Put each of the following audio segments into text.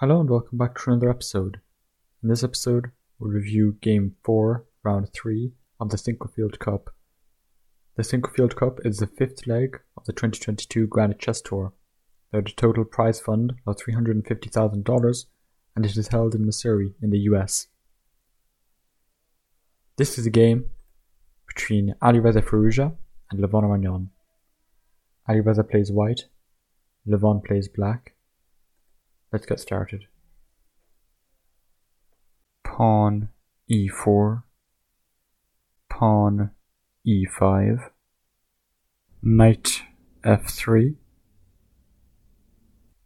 Hello and welcome back to another episode. In this episode, we'll review Game 4, Round 3 of the Sinquefield Cup. The Sinquefield Cup is the fifth leg of the 2022 Grand Chess Tour. There is a total prize fund of $350,000 and it is held in Missouri in the US. This is a game between Alireza Firouzja and Levon Aronian. Alireza plays white, Levon plays black. Let's get started. Pawn e4, pawn e5, knight f3,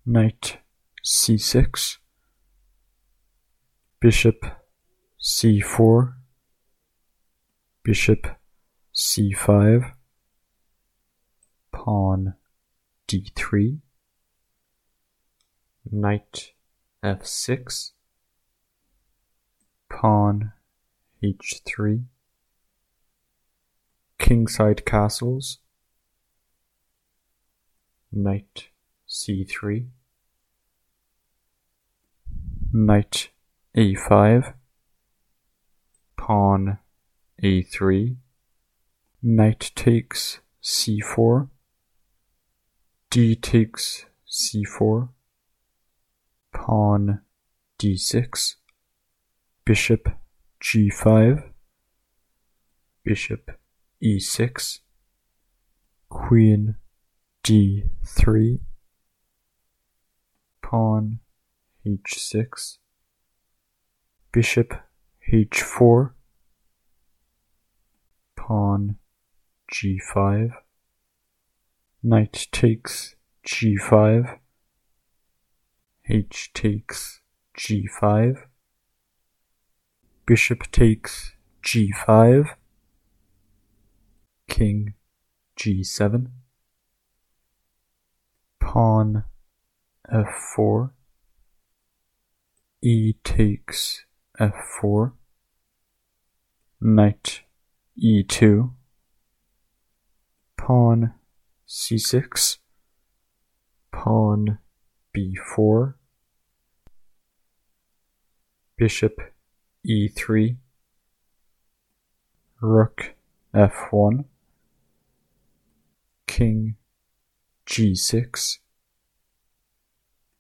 knight c6, bishop c4, bishop c5, pawn d3, knight f6, pawn h3, kingside castles, knight c3, knight a5, pawn a3, knight takes c4, d takes c4, pawn d6, bishop g5, bishop e6, queen d3, pawn h6, bishop h4, pawn g5, knight takes g5, h takes g5, bishop takes g5, king g7, pawn f4, e takes f4, knight e2, pawn c6, pawn b4, bishop e3, rook f1, king g6,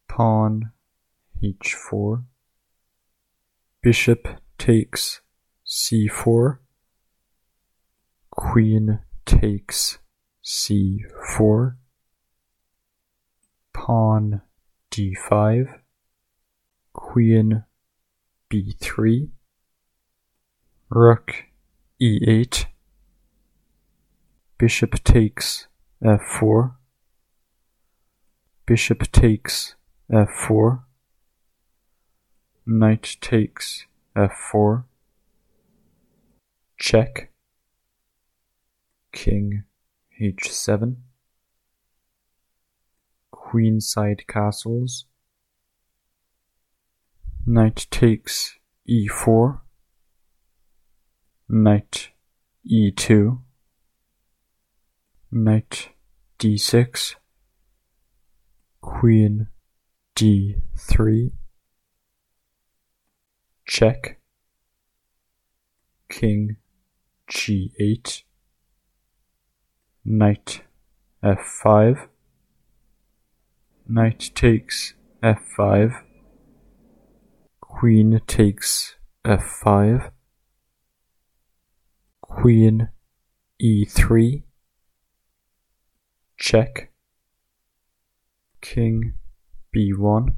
pawn h4, bishop takes c4, queen takes c4, pawn d5, queen b3, rook e8, bishop takes f4, bishop takes f4, knight takes f4, check, king h7, queenside castles, knight takes e4, knight e2, knight d6, queen d3, check, king g8, knight f5, knight takes f5, queen takes f5, queen e3, check, king b1,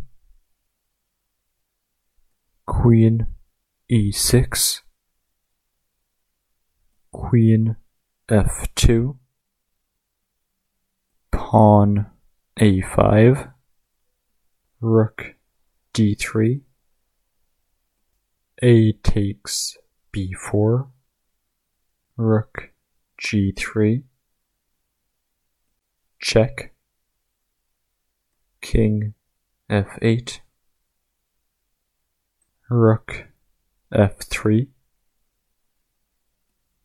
queen e6, queen f2, pawn a5, rook d3, a takes b4, rook g3, check, king f8, rook f3,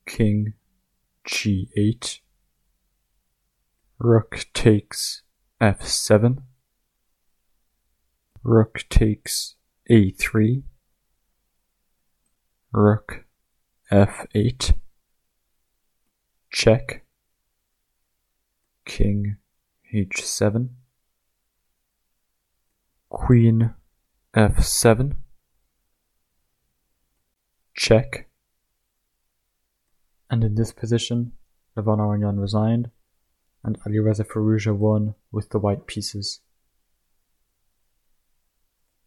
king g8, rook takes f7, Rook takes a3. Rook f8. Check. King h7. Queen f7. Check. And in this position, Levon Aronian resigned, and Alireza Firouzja won with the white pieces.